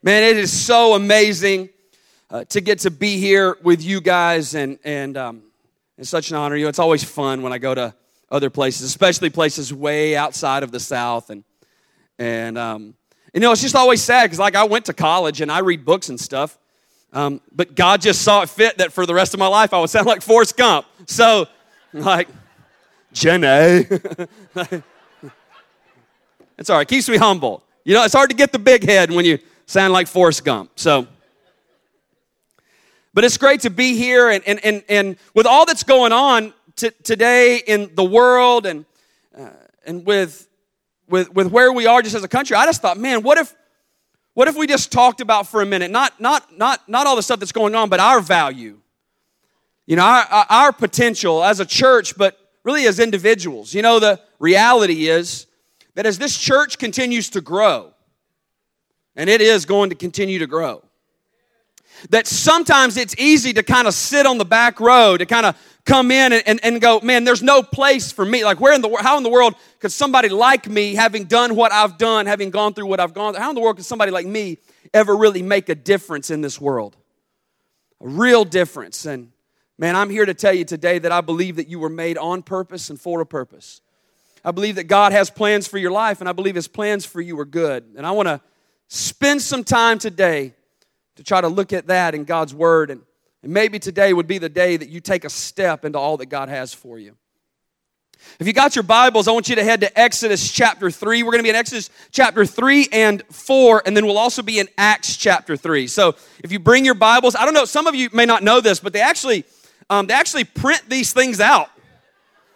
Man, it is so amazing uh, to get to be here with you guys, and and um, it's such an honor. You know, it's always fun when I go to other places, especially places way outside of the South, and and um, you know, it's just always sad because like I went to college and I read books and stuff, um, but God just saw it fit that for the rest of my life I would sound like Forrest Gump. So, like, Jenny, it's all right. Keeps me humble. You know, it's hard to get the big head when you sound like Forrest Gump. So, but it's great to be here and, and, and, and with all that's going on t- today in the world and, uh, and with, with, with where we are just as a country, I just thought, man, what if, what if we just talked about for a minute, not, not, not, not all the stuff that's going on, but our value, you know, our, our potential as a church, but really as individuals. You know, the reality is that as this church continues to grow, and it is going to continue to grow. That sometimes it's easy to kind of sit on the back row, to kind of come in and, and, and, go, man, there's no place for me. Like, where in the world, how in the world could somebody like me, having done what I've done, having gone through what I've gone through, how in the world could somebody like me ever really make a difference in this world? A real difference. And man, I'm here to tell you today that I believe that you were made on purpose and for a purpose. I believe that God has plans for your life, and I believe His plans for you are good. And I want to spend some time today to try to look at that in God's Word. And, and maybe today would be the day that you take a step into all that God has for you. If you got your Bibles, I want you to head to Exodus chapter 3. We're going to be in Exodus chapter 3 and 4, and then we'll also be in Acts chapter 3. So if you bring your Bibles, I don't know, some of you may not know this, but they actually, um, they actually print these things out.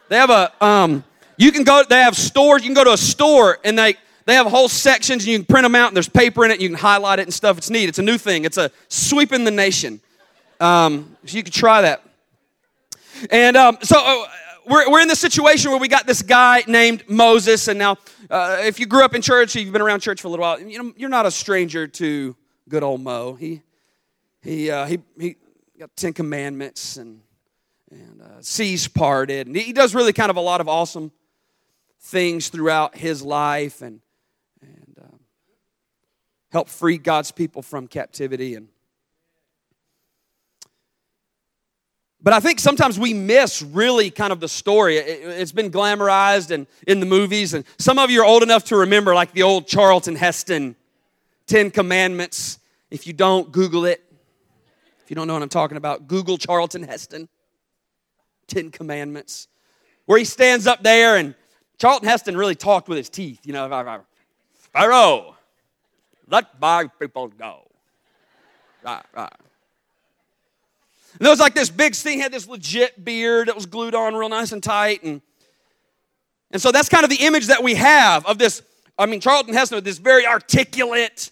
They have a, um, you can go, they have stores, you can go to a store and they, they have whole sections and you can print them out and there's paper in it and you can highlight it and stuff. It's neat. It's a new thing. It's a sweeping the nation. Um, so you can try that. And um, so uh, we're, we're in the situation where we got this guy named Moses. And now, uh, if you grew up in church, you've been around church for a little while, you know, you're not a stranger to good old Mo. He, he, uh, he, he got Ten Commandments and, and uh, seas parted. And he does really kind of a lot of awesome things throughout his life. And help free God's people from captivity and But I think sometimes we miss really kind of the story. It, has been glamorized and in the movies, and some of you are old enough to remember, like the old Charlton Heston Ten Commandments. If you don't, Google it. If you don't know what I'm talking about, Google Charlton Heston Ten Commandments, where he stands up there, and Charlton Heston really talked with his teeth. You know, Pharaoh, let my people go. Right, right. And there was like this big thing, had this legit beard that was glued on real nice and tight. And, and so that's kind of the image that we have of this. I mean, Charlton Heston, this very articulate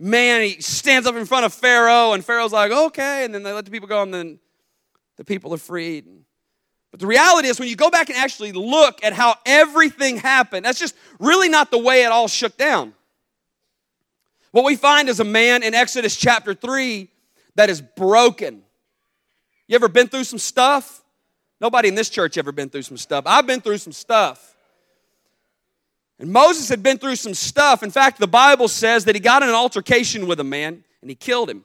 man. He stands up in front of Pharaoh, and Pharaoh's like, okay. And then they let the people go, and then the people are freed. But the reality is, when you go back and actually look at how everything happened, that's just really not the way it all shook down. What we find is a man in Exodus chapter 3 that is broken. You ever been through some stuff? Nobody in this church ever been through some stuff. I've been through some stuff. And Moses had been through some stuff. In fact, the Bible says that he got in an altercation with a man and he killed him.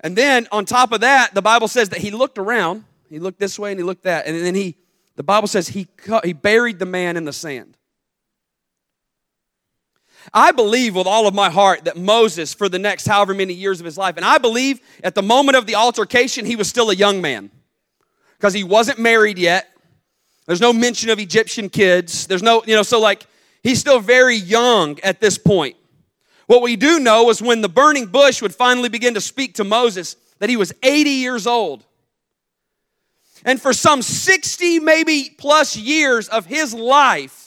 And then on top of that, the Bible says that he looked around. He looked this way and he looked that. And then he, the Bible says he, he buried the man in the sand. I believe with all of my heart that Moses, for the next however many years of his life, and I believe at the moment of the altercation, he was still a young man because he wasn't married yet. There's no mention of Egyptian kids. There's no, you know, so like he's still very young at this point. What we do know is when the burning bush would finally begin to speak to Moses, that he was 80 years old. And for some 60, maybe plus years of his life,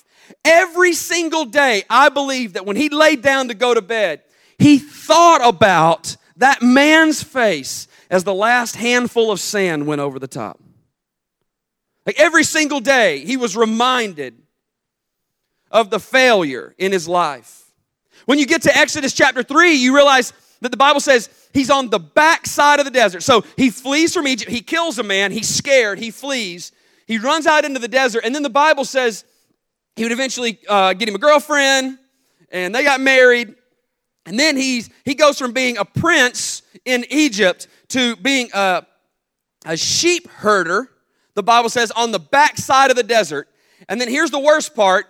Every single day, I believe that when he laid down to go to bed, he thought about that man's face as the last handful of sand went over the top. Like every single day, he was reminded of the failure in his life. When you get to Exodus chapter 3, you realize that the Bible says he's on the back side of the desert. So he flees from Egypt, he kills a man, he's scared, he flees, he runs out into the desert, and then the Bible says he would eventually uh, get him a girlfriend, and they got married. And then he's, he goes from being a prince in Egypt to being a, a sheep herder, the Bible says, on the backside of the desert. And then here's the worst part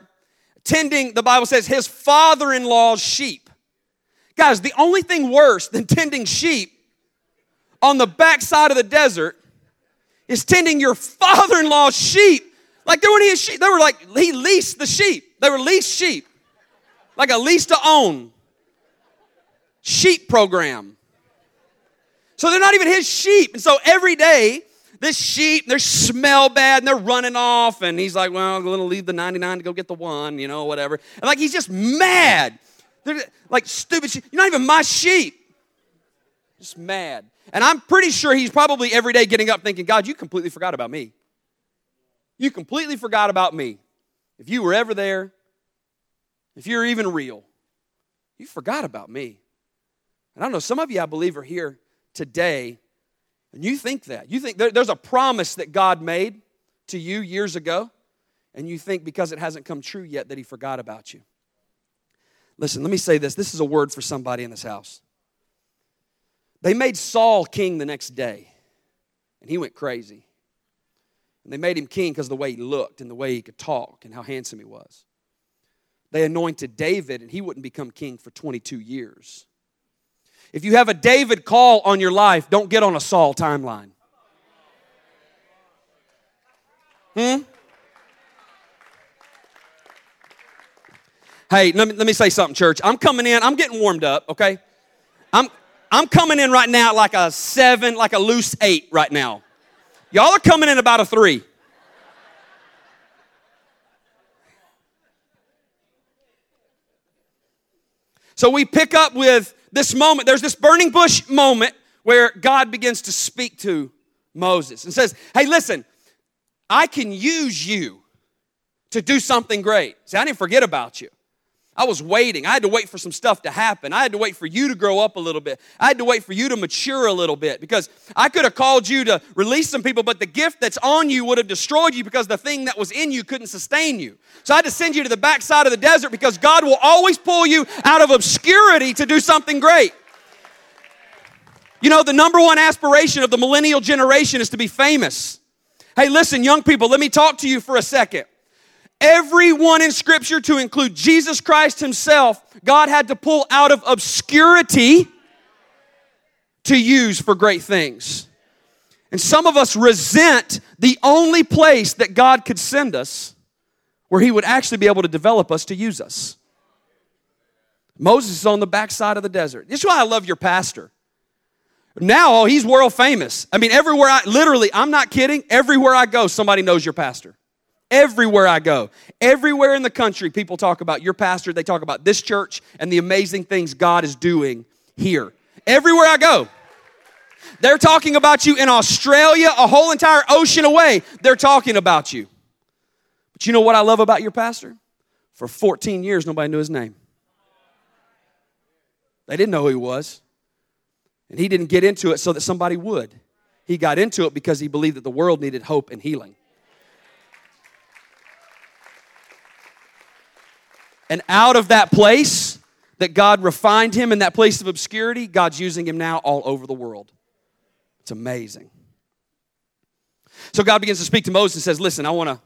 tending, the Bible says, his father in law's sheep. Guys, the only thing worse than tending sheep on the backside of the desert is tending your father in law's sheep. Like they his sheep, they were like, he leased the sheep. They were leased sheep, like a lease to own sheep program. So they're not even his sheep. And so every day, this sheep, they smell bad and they're running off. And he's like, well, I'm going to leave the 99 to go get the one, you know, whatever. And like he's just mad. They're like stupid sheep. You're not even my sheep. Just mad. And I'm pretty sure he's probably every day getting up thinking, God, you completely forgot about me. You completely forgot about me. If you were ever there, if you're even real, you forgot about me. And I know, some of you, I believe, are here today, and you think that. You think there, there's a promise that God made to you years ago, and you think because it hasn't come true yet that He forgot about you. Listen, let me say this. This is a word for somebody in this house. They made Saul king the next day, and he went crazy. And they made him king because of the way he looked and the way he could talk and how handsome he was. They anointed David, and he wouldn't become king for 22 years. If you have a David call on your life, don't get on a Saul timeline. Hmm? Hey, let me, let me say something, church. I'm coming in, I'm getting warmed up, okay? I'm, I'm coming in right now like a seven, like a loose eight right now. Y'all are coming in about a three. So we pick up with this moment, there's this burning bush moment where God begins to speak to Moses and says, Hey, listen, I can use you to do something great. See, I didn't forget about you. I was waiting. I had to wait for some stuff to happen. I had to wait for you to grow up a little bit. I had to wait for you to mature a little bit because I could have called you to release some people, but the gift that's on you would have destroyed you because the thing that was in you couldn't sustain you. So I had to send you to the backside of the desert because God will always pull you out of obscurity to do something great. You know, the number one aspiration of the millennial generation is to be famous. Hey, listen, young people, let me talk to you for a second. Everyone in Scripture, to include Jesus Christ Himself, God had to pull out of obscurity to use for great things. And some of us resent the only place that God could send us where He would actually be able to develop us to use us. Moses is on the backside of the desert. This is why I love your pastor. Now, oh, he's world famous. I mean, everywhere I, literally, I'm not kidding, everywhere I go, somebody knows your pastor. Everywhere I go, everywhere in the country, people talk about your pastor. They talk about this church and the amazing things God is doing here. Everywhere I go, they're talking about you in Australia, a whole entire ocean away. They're talking about you. But you know what I love about your pastor? For 14 years, nobody knew his name. They didn't know who he was. And he didn't get into it so that somebody would. He got into it because he believed that the world needed hope and healing. And out of that place that God refined him in that place of obscurity, God's using him now all over the world. It's amazing. So God begins to speak to Moses and says, Listen, I want to,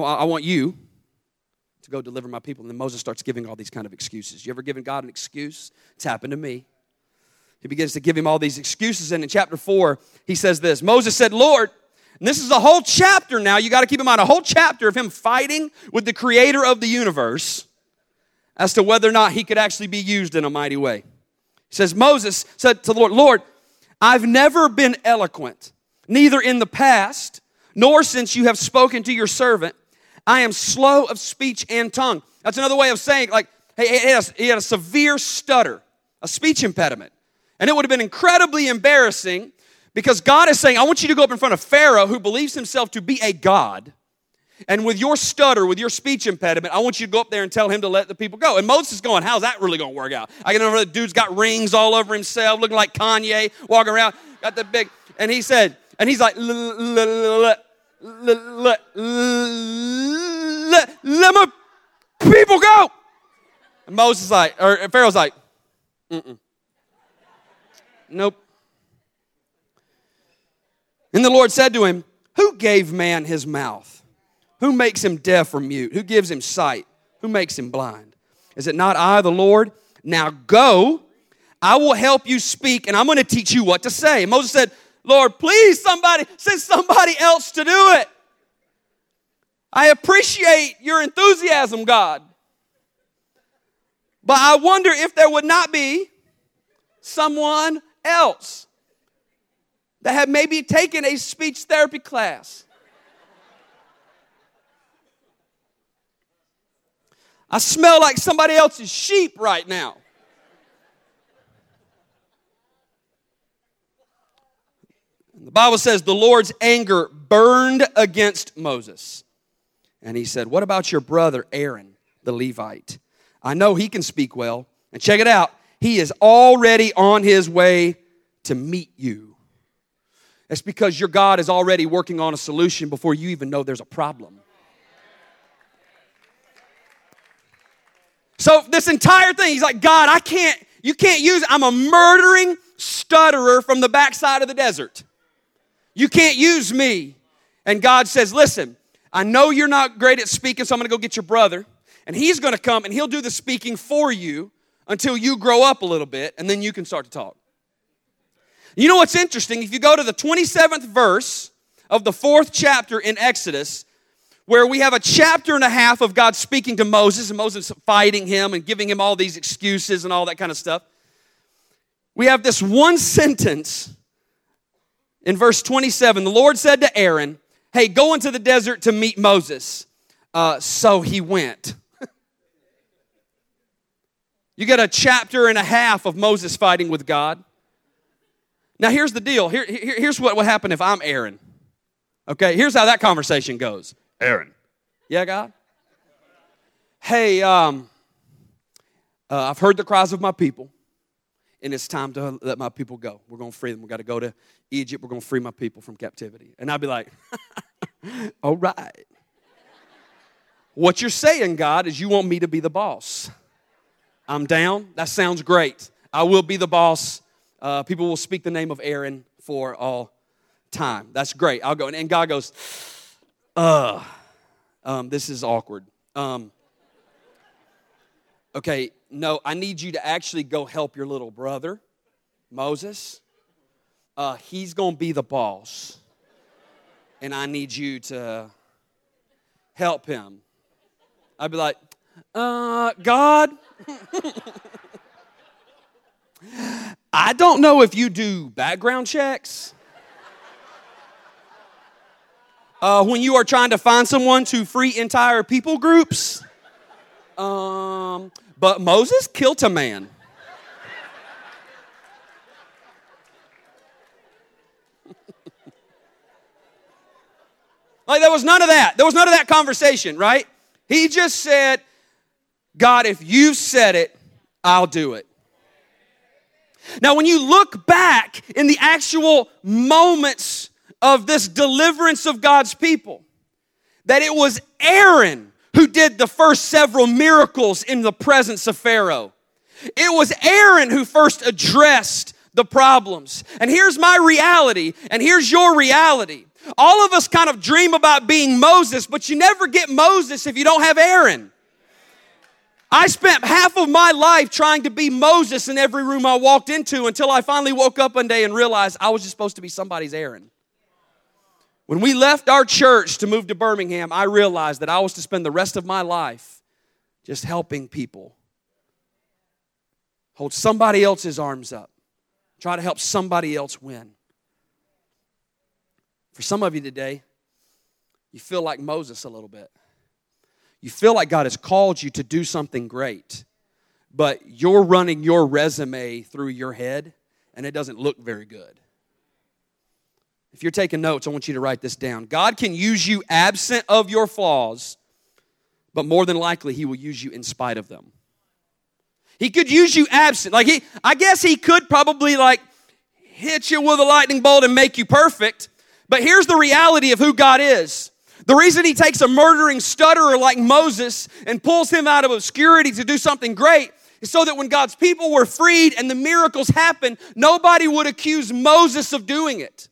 I want you to go deliver my people. And then Moses starts giving all these kind of excuses. You ever given God an excuse? It's happened to me. He begins to give him all these excuses. And in chapter 4, he says this Moses said, Lord, and this is a whole chapter now. You got to keep in mind a whole chapter of him fighting with the creator of the universe as to whether or not he could actually be used in a mighty way. He says, Moses said to the Lord, Lord, I've never been eloquent, neither in the past, nor since you have spoken to your servant. I am slow of speech and tongue. That's another way of saying, like, hey, he had a, he had a severe stutter, a speech impediment. And it would have been incredibly embarrassing because God is saying, I want you to go up in front of Pharaoh, who believes himself to be a God. And with your stutter, with your speech impediment, I want you to go up there and tell him to let the people go. And Moses is going, How's that really going to work out? I can remember the dude's got rings all over himself, looking like Kanye, walking around, got the big. And he said, and he's like, Let my people go. And Moses like, or Pharaoh's like, Mm-mm. nope. And the Lord said to him, Who gave man his mouth? Who makes him deaf or mute? Who gives him sight? Who makes him blind? Is it not I, the Lord? Now go, I will help you speak, and I'm going to teach you what to say. And Moses said, Lord, please, somebody, send somebody else to do it. I appreciate your enthusiasm, God. But I wonder if there would not be someone else that have maybe taken a speech therapy class. I smell like somebody else's sheep right now. The Bible says the Lord's anger burned against Moses. And he said, What about your brother Aaron, the Levite? I know he can speak well. And check it out, he is already on his way to meet you. It's because your God is already working on a solution before you even know there's a problem. So, this entire thing, he's like, God, I can't, you can't use, I'm a murdering stutterer from the backside of the desert. You can't use me. And God says, Listen, I know you're not great at speaking, so I'm gonna go get your brother. And he's gonna come and he'll do the speaking for you until you grow up a little bit, and then you can start to talk. You know what's interesting? If you go to the 27th verse of the fourth chapter in Exodus, where we have a chapter and a half of God speaking to Moses and Moses fighting him and giving him all these excuses and all that kind of stuff. We have this one sentence in verse 27, the Lord said to Aaron, Hey, go into the desert to meet Moses. Uh, so he went. you get a chapter and a half of Moses fighting with God. Now, here's the deal. Here, here, here's what would happen if I'm Aaron. Okay, here's how that conversation goes Aaron. Yeah, God? Hey, um, uh, I've heard the cries of my people and it's time to let my people go. We're going to free them. we got to go to Egypt. We're going to free my people from captivity. And I'd be like, all right. What you're saying, God, is you want me to be the boss. I'm down. That sounds great. I will be the boss. Uh, people will speak the name of Aaron for all time. That's great. I'll go. And God goes, uh, um, this is awkward. Um, okay, no, I need you to actually go help your little brother, Moses. Uh, he's going to be the boss. And I need you to help him. I'd be like, uh, God, I don't know if you do background checks. Uh, when you are trying to find someone to free entire people groups. Um, but Moses killed a man. like there was none of that. There was none of that conversation, right? He just said, God, if you said it, I'll do it. Now, when you look back in the actual moments of this deliverance of God's people, that it was Aaron who did the first several miracles in the presence of Pharaoh. It was Aaron who first addressed the problems. And here's my reality, and here's your reality. All of us kind of dream about being Moses, but you never get Moses if you don't have Aaron. I spent half of my life trying to be Moses in every room I walked into until I finally woke up one day and realized I was just supposed to be somebody's Aaron. When we left our church to move to Birmingham, I realized that I was to spend the rest of my life just helping people. Hold somebody else's arms up. Try to help somebody else win. For some of you today, you feel like Moses a little bit. You feel like God has called you to do something great, but you're running your resume through your head and it doesn't look very good. If you're taking notes, I want you to write this down. God can use you absent of your flaws, but more than likely, He will use you in spite of them. He could use you absent. Like, He, I guess He could probably, like, hit you with a lightning bolt and make you perfect. But here's the reality of who God is The reason he takes a murdering stutterer like Moses and pulls him out of obscurity to do something great is so that when God's people were freed and the miracles happened, nobody would accuse Moses of doing it.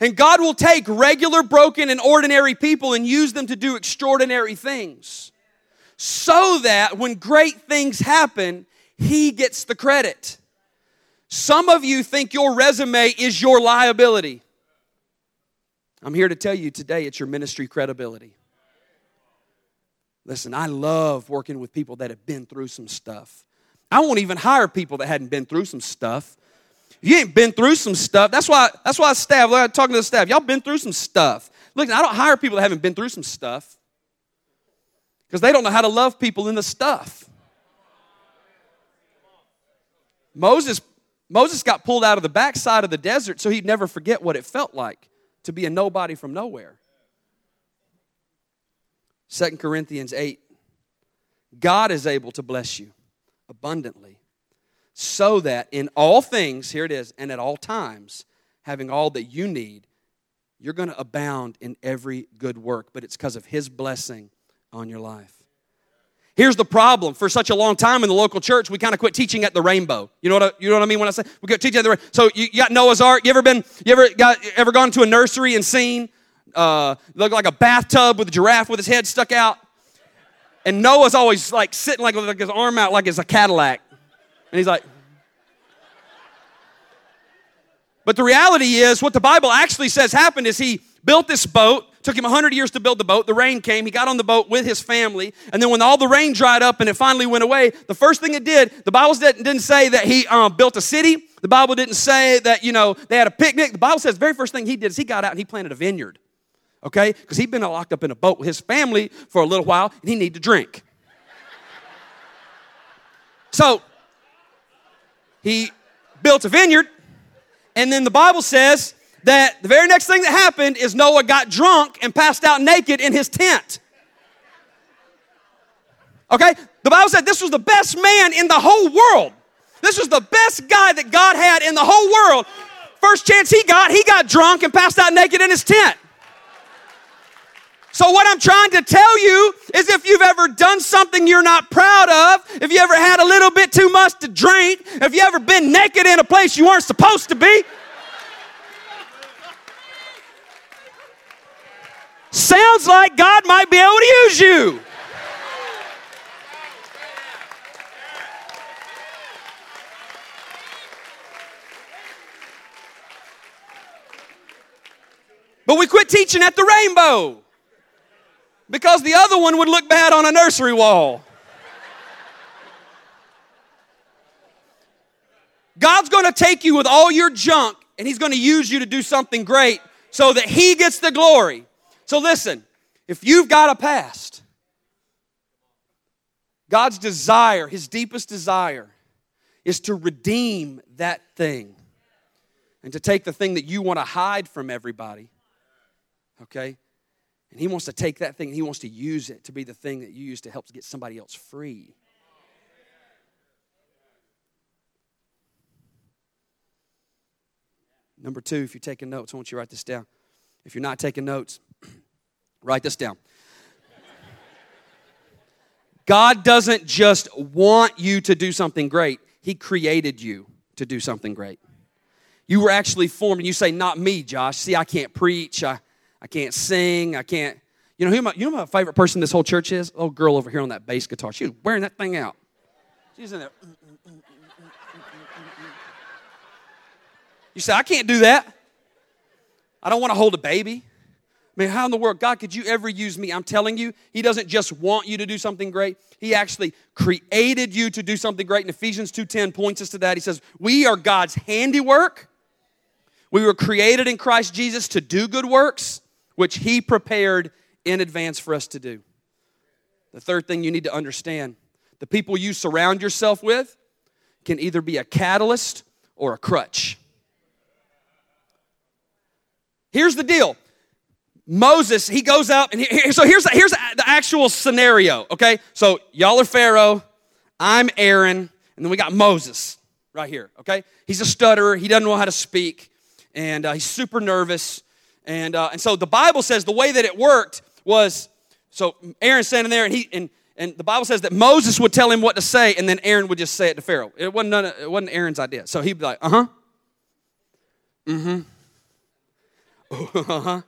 And God will take regular, broken, and ordinary people and use them to do extraordinary things so that when great things happen, He gets the credit. Some of you think your resume is your liability. I'm here to tell you today it's your ministry credibility. Listen, I love working with people that have been through some stuff. I won't even hire people that hadn't been through some stuff. You ain't been through some stuff, that's why that's why staff, I'm talking to the staff, y'all been through some stuff. Look, I don't hire people that haven't been through some stuff because they don't know how to love people in the stuff. Moses Moses got pulled out of the backside of the desert so he'd never forget what it felt like to be a nobody from nowhere. 2 Corinthians 8 God is able to bless you abundantly so that in all things, here it is, and at all times, having all that you need, you're going to abound in every good work, but it's because of His blessing on your life. Here's the problem. For such a long time in the local church, we kind of quit teaching at the rainbow. You know what I, you know what I mean when I say we quit teaching at the rainbow? So you, you got Noah's Ark. You ever been? You ever got ever gone to a nursery and seen uh, look like a bathtub with a giraffe with his head stuck out? And Noah's always like sitting like with like his arm out like it's a Cadillac, and he's like. But the reality is, what the Bible actually says happened is he built this boat Took him 100 years to build the boat. The rain came. He got on the boat with his family. And then when all the rain dried up and it finally went away, the first thing it did, the Bible didn't say that he um, built a city. The Bible didn't say that, you know, they had a picnic. The Bible says the very first thing he did is he got out and he planted a vineyard. Okay? Because he'd been locked up in a boat with his family for a little while and he needed to drink. So he built a vineyard. And then the Bible says that the very next thing that happened is Noah got drunk and passed out naked in his tent. Okay? The Bible said this was the best man in the whole world. This was the best guy that God had in the whole world. First chance he got, he got drunk and passed out naked in his tent. So, what I'm trying to tell you is if you've ever done something you're not proud of, if you ever had a little bit too much to drink, if you ever been naked in a place you weren't supposed to be, sounds like God might be able to use you. But we quit teaching at the rainbow because the other one would look bad on a nursery wall. God's going to take you with all your junk and He's going to use you to do something great so that He gets the glory. So listen, if you've got a past, God's desire, his deepest desire, is to redeem that thing and to take the thing that you want to hide from everybody, okay? And he wants to take that thing and he wants to use it to be the thing that you use to help get somebody else free. Number two, if you're taking notes, I want you to write this down. If you're not taking notes, Write this down. God doesn't just want you to do something great, He created you to do something great. You were actually formed, and you say, Not me, Josh. See, I can't preach, I, I can't sing, I can't. You know who my, you know my favorite person this whole church is? Oh, girl over here on that bass guitar. She was wearing that thing out. She's in there. You say, I can't do that. I don't want to hold a baby. I mean, how in the world, God, could you ever use me? I'm telling you, He doesn't just want you to do something great. He actually created you to do something great. And Ephesians 2.10 points us to that. He says, we are God's handiwork. We were created in Christ Jesus to do good works, which He prepared in advance for us to do. The third thing you need to understand, the people you surround yourself with can either be a catalyst or a crutch. Here's the deal Moses, he goes out and he, so here's, here's the actual scenario, okay? So y'all are Pharaoh, I'm Aaron, and then we got Moses right here, okay? He's a stutterer, he doesn't know how to speak, and uh, he's super nervous. And, uh, and so the Bible says the way that it worked was so Aaron's standing there, and, he, and, and the Bible says that Moses would tell him what to say, and then Aaron would just say it to Pharaoh. It wasn't, none of, it wasn't Aaron's idea. So he'd be like, uh huh. Mm hmm. uh huh.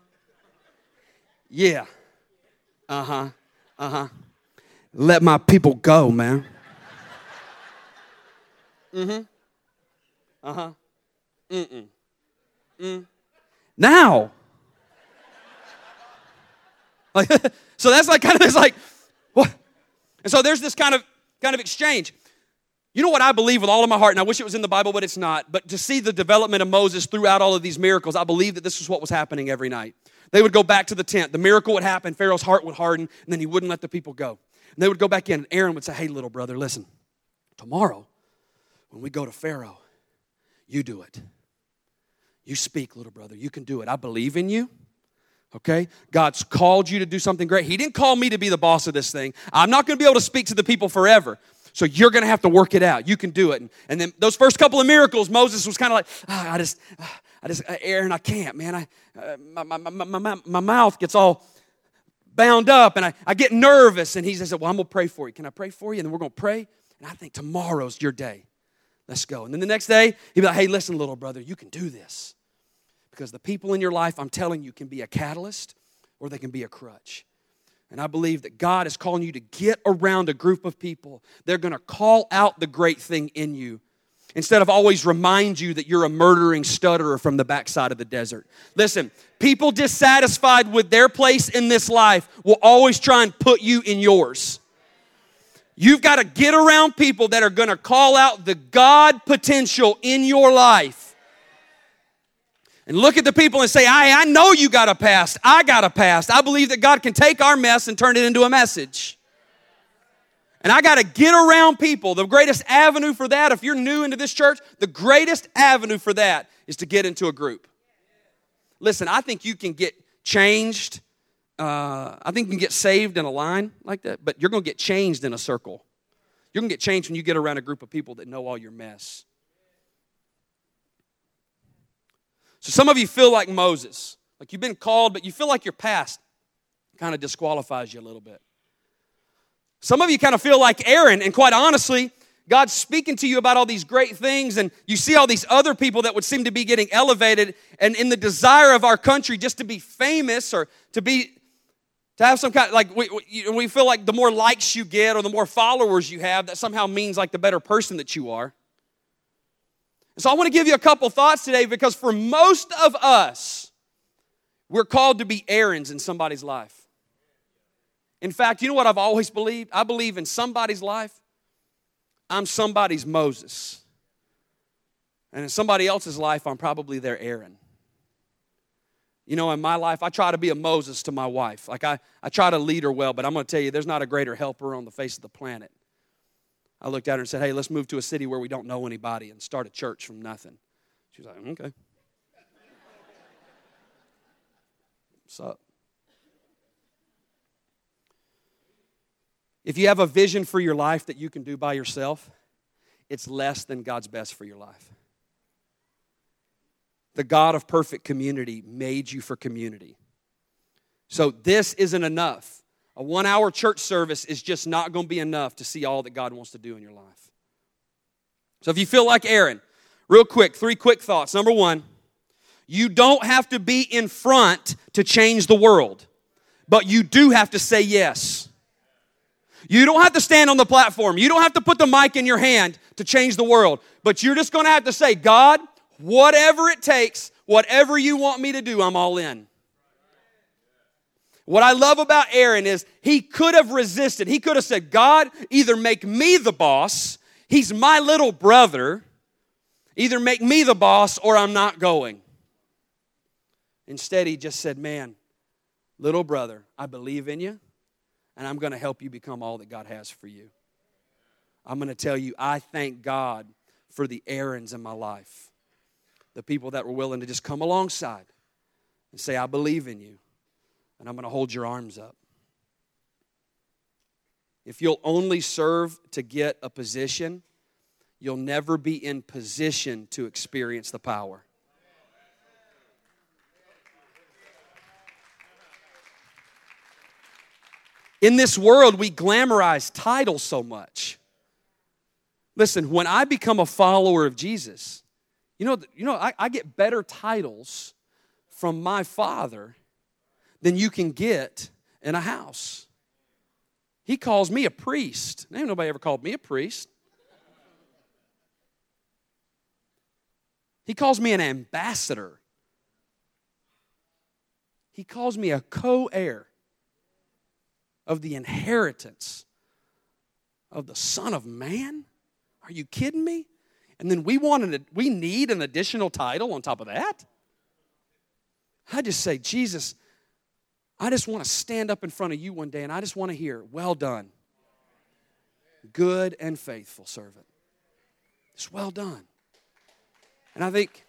Yeah. Uh huh. Uh huh. Let my people go, man. mm hmm. Uh huh. Mm mm. Mm. Now. Like, so that's like kind of it's like, what? And so there's this kind of kind of exchange. You know what I believe with all of my heart, and I wish it was in the Bible, but it's not. But to see the development of Moses throughout all of these miracles, I believe that this is what was happening every night. They would go back to the tent. The miracle would happen. Pharaoh's heart would harden, and then he wouldn't let the people go. And they would go back in, and Aaron would say, Hey, little brother, listen, tomorrow when we go to Pharaoh, you do it. You speak, little brother. You can do it. I believe in you. Okay? God's called you to do something great. He didn't call me to be the boss of this thing. I'm not going to be able to speak to the people forever. So you're going to have to work it out. You can do it. And, and then those first couple of miracles, Moses was kind of like, oh, I just, ah, I just, uh, Aaron, I can't, man. I, uh, my, my, my, my, my mouth gets all bound up and I, I get nervous. And he says, Well, I'm going to pray for you. Can I pray for you? And then we're going to pray. And I think tomorrow's your day. Let's go. And then the next day, he'd be like, Hey, listen, little brother, you can do this. Because the people in your life, I'm telling you, can be a catalyst or they can be a crutch. And I believe that God is calling you to get around a group of people. They're going to call out the great thing in you instead of always remind you that you're a murdering stutterer from the backside of the desert. Listen, people dissatisfied with their place in this life will always try and put you in yours. You've got to get around people that are going to call out the God potential in your life and look at the people and say, I, I know you got a past. I got a past. I believe that God can take our mess and turn it into a message. And I got to get around people. The greatest avenue for that, if you're new into this church, the greatest avenue for that is to get into a group. Listen, I think you can get changed. Uh, I think you can get saved in a line like that, but you're going to get changed in a circle. You're going to get changed when you get around a group of people that know all your mess. So some of you feel like Moses, like you've been called, but you feel like your past kind of disqualifies you a little bit. Some of you kind of feel like Aaron, and quite honestly, God's speaking to you about all these great things, and you see all these other people that would seem to be getting elevated, and in the desire of our country just to be famous or to be to have some kind of like we, we, we feel like the more likes you get or the more followers you have that somehow means like the better person that you are so I want to give you a couple thoughts today because for most of us, we're called to be Aarons in somebody's life. In fact, you know what I've always believed? I believe in somebody's life, I'm somebody's Moses. And in somebody else's life, I'm probably their Aaron. You know, in my life, I try to be a Moses to my wife. Like, I, I try to lead her well, but I'm going to tell you, there's not a greater helper on the face of the planet I looked at her and said, Hey, let's move to a city where we don't know anybody and start a church from nothing. She was like, Okay. What's up? If you have a vision for your life that you can do by yourself, it's less than God's best for your life. The God of perfect community made you for community. So this isn't enough. A one hour church service is just not going to be enough to see all that God wants to do in your life. So if you feel like Aaron, real quick, three quick thoughts. Number one, you don't have to be in front to change the world, but you do have to say yes. You don't have to stand on the platform. You don't have to put the mic in your hand to change the world, but you're just going to have to say, God, whatever it takes, whatever you want me to do, I'm all in. What I love about Aaron is he could have resisted. He could have said, God, either make me the boss, he's my little brother, either make me the boss or I'm not going. Instead, he just said, Man, little brother, I believe in you, and I'm going to help you become all that God has for you. I'm going to tell you, I thank God for the Aarons in my life, the people that were willing to just come alongside and say, I believe in you and I'm going to hold your arms up. If you'll only serve to get a position, you'll never be in position to experience the power. In this world, we glamorize titles so much. Listen, when I become a follower of Jesus, you know, you know I, I get better titles from my father than you can get in a house. He calls me a priest. Ain't nobody ever called me a priest. He calls me an ambassador. He calls me a co heir of the inheritance of the Son of Man. Are you kidding me? And then we want an, we need an additional title on top of that. I just say, Jesus, I just want to stand up in front of you one day and I just want to hear, well done, good and faithful servant. It's well done. And I think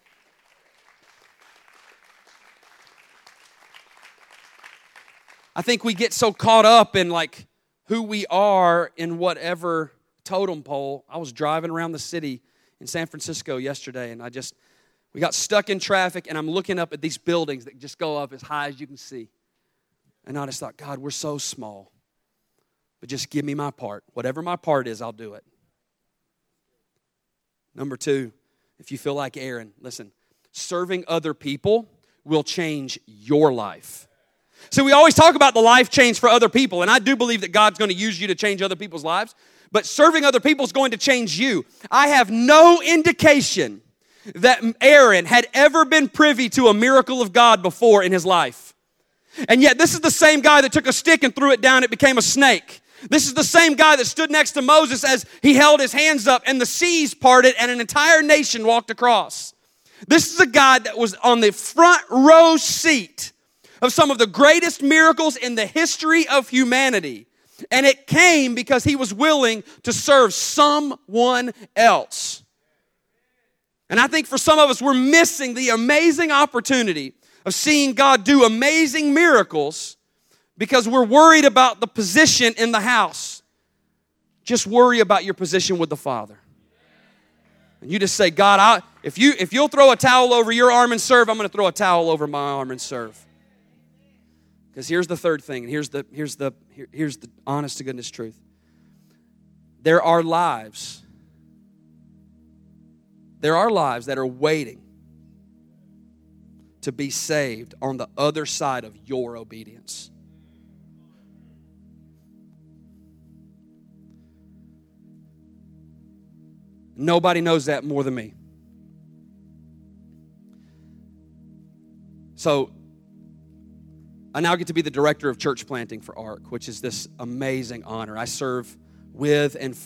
I think we get so caught up in like who we are in whatever totem pole. I was driving around the city in San Francisco yesterday and I just we got stuck in traffic and I'm looking up at these buildings that just go up as high as you can see. And I just thought, God, we're so small. But just give me my part. Whatever my part is, I'll do it. Number two, if you feel like Aaron, listen, serving other people will change your life. So we always talk about the life change for other people, and I do believe that God's going to use you to change other people's lives, but serving other people is going to change you. I have no indication that Aaron had ever been privy to a miracle of God before in his life. And yet, this is the same guy that took a stick and threw it down, it became a snake. This is the same guy that stood next to Moses as he held his hands up and the seas parted and an entire nation walked across. This is a guy that was on the front row seat of some of the greatest miracles in the history of humanity. And it came because he was willing to serve someone else. And I think for some of us, we're missing the amazing opportunity of seeing God do amazing miracles because we're worried about the position in the house. Just worry about your position with the Father. And you just say, God, I, if, you, if you'll throw a towel over your arm and serve, I'm going to throw a towel over my arm and serve. Because here's the third thing, and here's the, here's, the, here, here's the honest to goodness truth. There are lives, there are lives that are waiting to be saved on the other side of your obedience. Nobody knows that more than me. So, I now get to be the director of church planting for ARC, which is this amazing honor. I serve with and,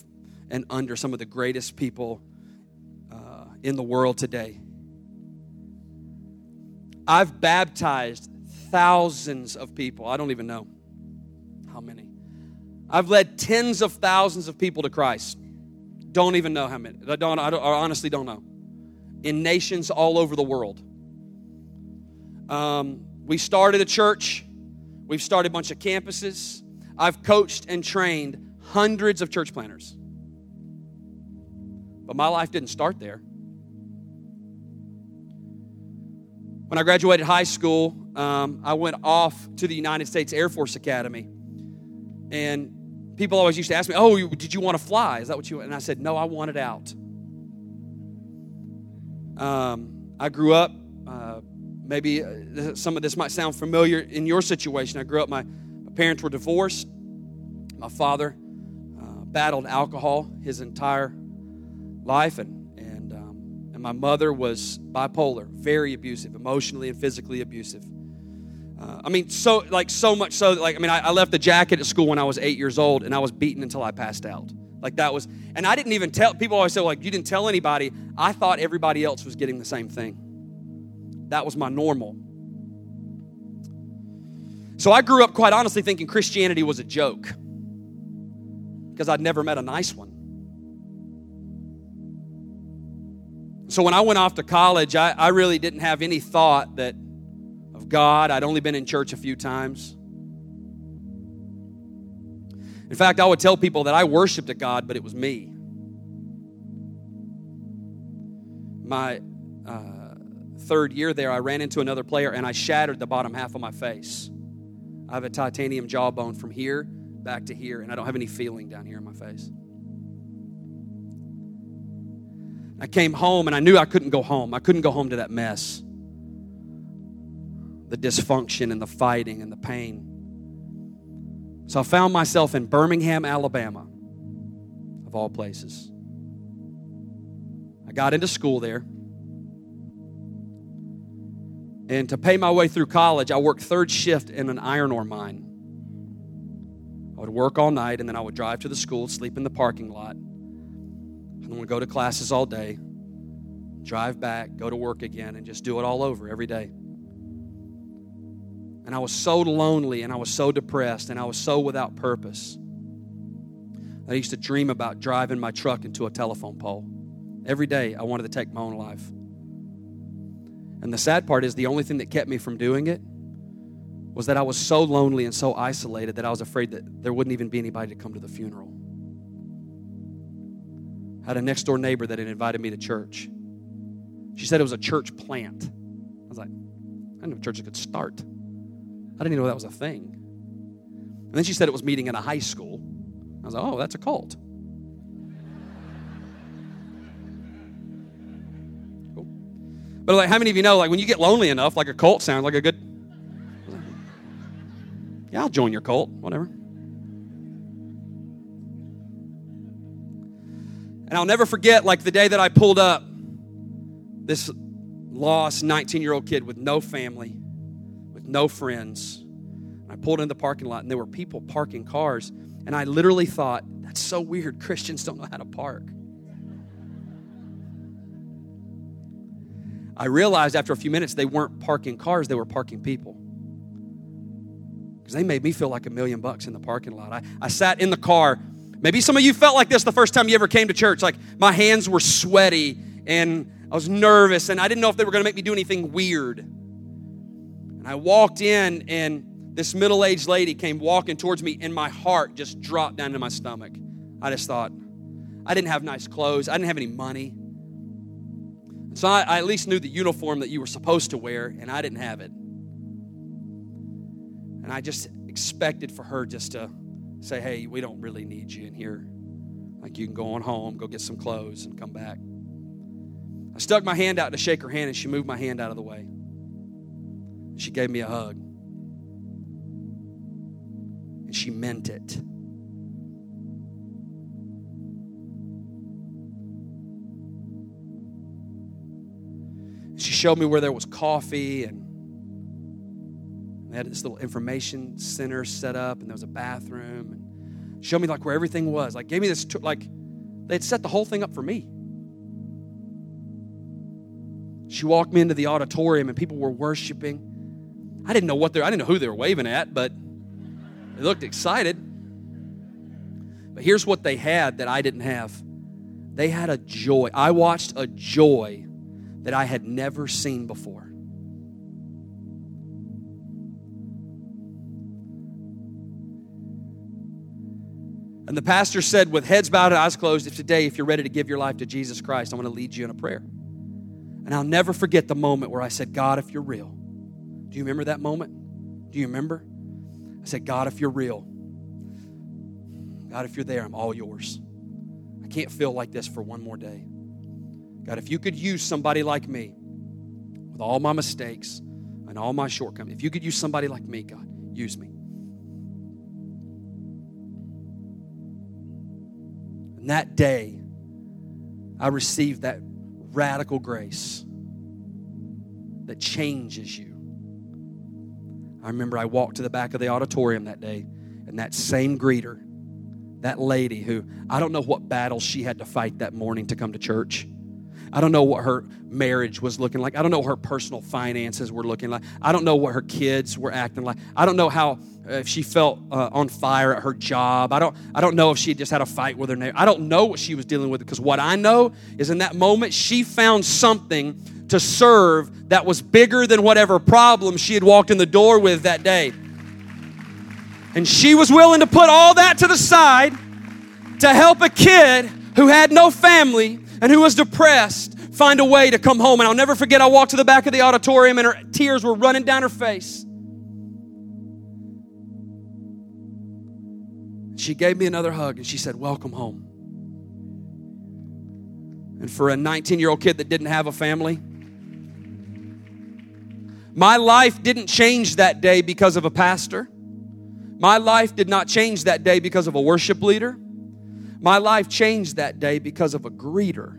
and under some of the greatest people uh, in the world today. I've baptized thousands of people. I don't even know how many. I've led tens of thousands of people to Christ. Don't even know how many. I don't, I, don't, I honestly don't know. In nations all over the world. Um, we started a church. We've started a bunch of campuses. I've coached and trained hundreds of church planters. But my life didn't start there. When I graduated high school, um, I went off to the United States Air Force Academy. And people always used to ask me, Oh, did you want to fly? Is that what you want? And I said, No, I wanted out. Um, I grew up, uh, maybe uh, some of this might sound familiar in your situation. I grew up, my, my parents were divorced. My father uh, battled alcohol his entire life, and, and, um, and my mother was bipolar, very abusive, emotionally and physically abusive. Uh, I mean, so like so much so that like I mean, I, I left the jacket at school when I was eight years old, and I was beaten until I passed out. Like that was, and I didn't even tell. People always say like, you didn't tell anybody. I thought everybody else was getting the same thing. That was my normal. So I grew up quite honestly thinking Christianity was a joke because I'd never met a nice one. So when I went off to college, I, I really didn't have any thought that of God. I'd only been in church a few times. In fact, I would tell people that I worshiped a God, but it was me. My uh, third year there, I ran into another player and I shattered the bottom half of my face. I have a titanium jawbone from here back to here, and I don't have any feeling down here in my face. I came home and I knew I couldn't go home. I couldn't go home to that mess the dysfunction and the fighting and the pain. So I found myself in Birmingham, Alabama, of all places. I got into school there. And to pay my way through college, I worked third shift in an iron ore mine. I would work all night and then I would drive to the school, sleep in the parking lot, and then would go to classes all day, drive back, go to work again, and just do it all over every day. And I was so lonely and I was so depressed and I was so without purpose. I used to dream about driving my truck into a telephone pole. Every day I wanted to take my own life. And the sad part is the only thing that kept me from doing it was that I was so lonely and so isolated that I was afraid that there wouldn't even be anybody to come to the funeral. I had a next door neighbor that had invited me to church. She said it was a church plant. I was like, I didn't know churches could start. I didn't even know that was a thing. And then she said it was meeting in a high school. I was like, oh, that's a cult. But like, how many of you know, like, when you get lonely enough, like a cult sounds like a good. Yeah, I'll join your cult, whatever. And I'll never forget, like, the day that I pulled up, this lost 19 year old kid with no family, with no friends. I pulled in the parking lot, and there were people parking cars. And I literally thought, that's so weird. Christians don't know how to park. I realized after a few minutes they weren't parking cars, they were parking people. Because they made me feel like a million bucks in the parking lot. I, I sat in the car. Maybe some of you felt like this the first time you ever came to church. Like my hands were sweaty and I was nervous and I didn't know if they were going to make me do anything weird. And I walked in and this middle aged lady came walking towards me, and my heart just dropped down to my stomach. I just thought, I didn't have nice clothes, I didn't have any money. So I, I, at least knew the uniform that you were supposed to wear, and I didn't have it. And I just expected for her just to say, Hey, we don't really need you in here. Like you can go on home, go get some clothes, and come back. I stuck my hand out to shake her hand, and she moved my hand out of the way. She gave me a hug and she meant it. She showed me where there was coffee and they had this little information center set up and there was a bathroom and showed me like where everything was. Like gave me this like they'd set the whole thing up for me. She walked me into the auditorium and people were worshiping. I didn't know what they I didn't know who they were waving at, but they looked excited. But here's what they had that I didn't have they had a joy. I watched a joy that I had never seen before. And the pastor said, with heads bowed and eyes closed, if today, if you're ready to give your life to Jesus Christ, I want to lead you in a prayer. And I'll never forget the moment where I said, God, if you're real. Do you remember that moment? Do you remember? I said, God, if you're real, God, if you're there, I'm all yours. I can't feel like this for one more day. God, if you could use somebody like me with all my mistakes and all my shortcomings, if you could use somebody like me, God, use me. And that day, I received that radical grace that changes you. I remember I walked to the back of the auditorium that day, and that same greeter, that lady who I don't know what battle she had to fight that morning to come to church. I don't know what her marriage was looking like. I don't know what her personal finances were looking like. I don't know what her kids were acting like. I don't know how uh, if she felt uh, on fire at her job. I don't I don't know if she just had a fight with her neighbor. I don't know what she was dealing with because what I know is in that moment she found something to serve that was bigger than whatever problem she had walked in the door with that day. And she was willing to put all that to the side to help a kid who had no family and who was depressed find a way to come home. And I'll never forget, I walked to the back of the auditorium and her tears were running down her face. she gave me another hug and she said, Welcome home. And for a 19 year old kid that didn't have a family, my life didn't change that day because of a pastor. My life did not change that day because of a worship leader. My life changed that day because of a greeter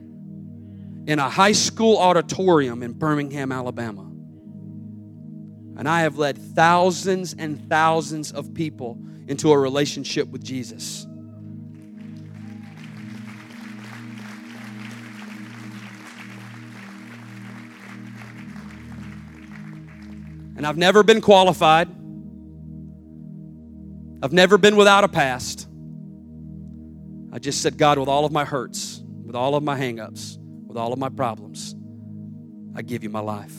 in a high school auditorium in Birmingham, Alabama. And I have led thousands and thousands of people into a relationship with Jesus. And I've never been qualified. I've never been without a past. I just said, God, with all of my hurts, with all of my hangups, with all of my problems, I give you my life.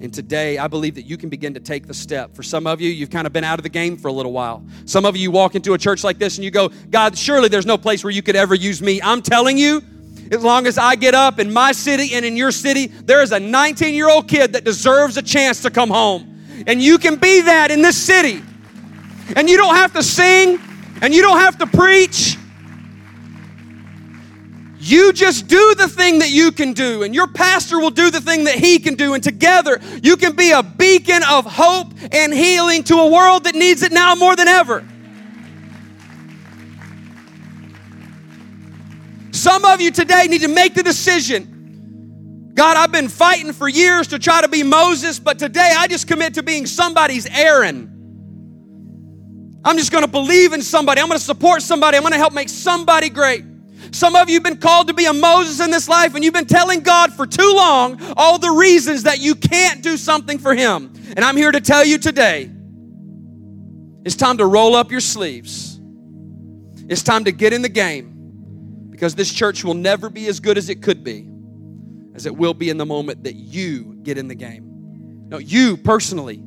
And today, I believe that you can begin to take the step. For some of you, you've kind of been out of the game for a little while. Some of you, walk into a church like this and you go, God, surely there's no place where you could ever use me. I'm telling you, as long as I get up in my city and in your city, there is a 19 year old kid that deserves a chance to come home. And you can be that in this city. And you don't have to sing and you don't have to preach. You just do the thing that you can do, and your pastor will do the thing that he can do, and together you can be a beacon of hope and healing to a world that needs it now more than ever. Some of you today need to make the decision. God, I've been fighting for years to try to be Moses, but today I just commit to being somebody's Aaron. I'm just going to believe in somebody. I'm going to support somebody. I'm going to help make somebody great. Some of you have been called to be a Moses in this life, and you've been telling God for too long all the reasons that you can't do something for Him. And I'm here to tell you today it's time to roll up your sleeves. It's time to get in the game because this church will never be as good as it could be as it will be in the moment that you get in the game. No, you personally.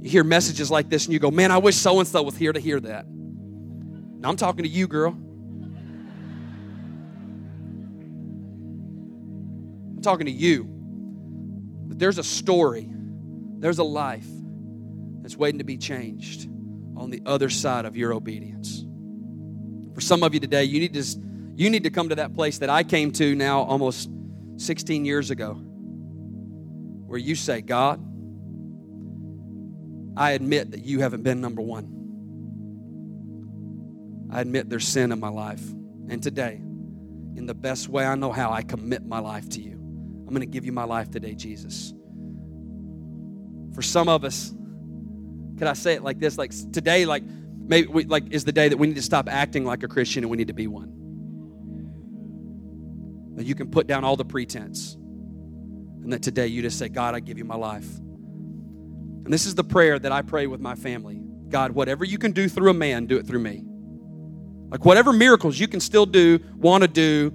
You hear messages like this and you go, man, I wish so and so was here to hear that. Now I'm talking to you, girl. I'm talking to you. But there's a story, there's a life that's waiting to be changed on the other side of your obedience. For some of you today, you need to you need to come to that place that I came to now almost 16 years ago where you say, God, I admit that you haven't been number one. I admit there's sin in my life. And today, in the best way I know how, I commit my life to you. I'm going to give you my life today, Jesus. For some of us, could I say it like this? Like today, like maybe we, like is the day that we need to stop acting like a Christian and we need to be one. That you can put down all the pretense. And that today you just say, God, I give you my life. And this is the prayer that I pray with my family. God, whatever you can do through a man, do it through me. Like whatever miracles you can still do, want to do,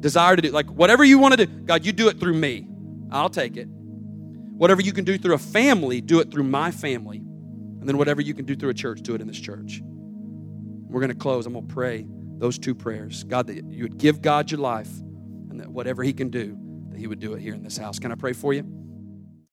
desire to do, like whatever you want to do, God, you do it through me. I'll take it. Whatever you can do through a family, do it through my family. And then whatever you can do through a church, do it in this church. We're going to close. I'm going to pray those two prayers. God, that you would give God your life and that whatever He can do, that He would do it here in this house. Can I pray for you?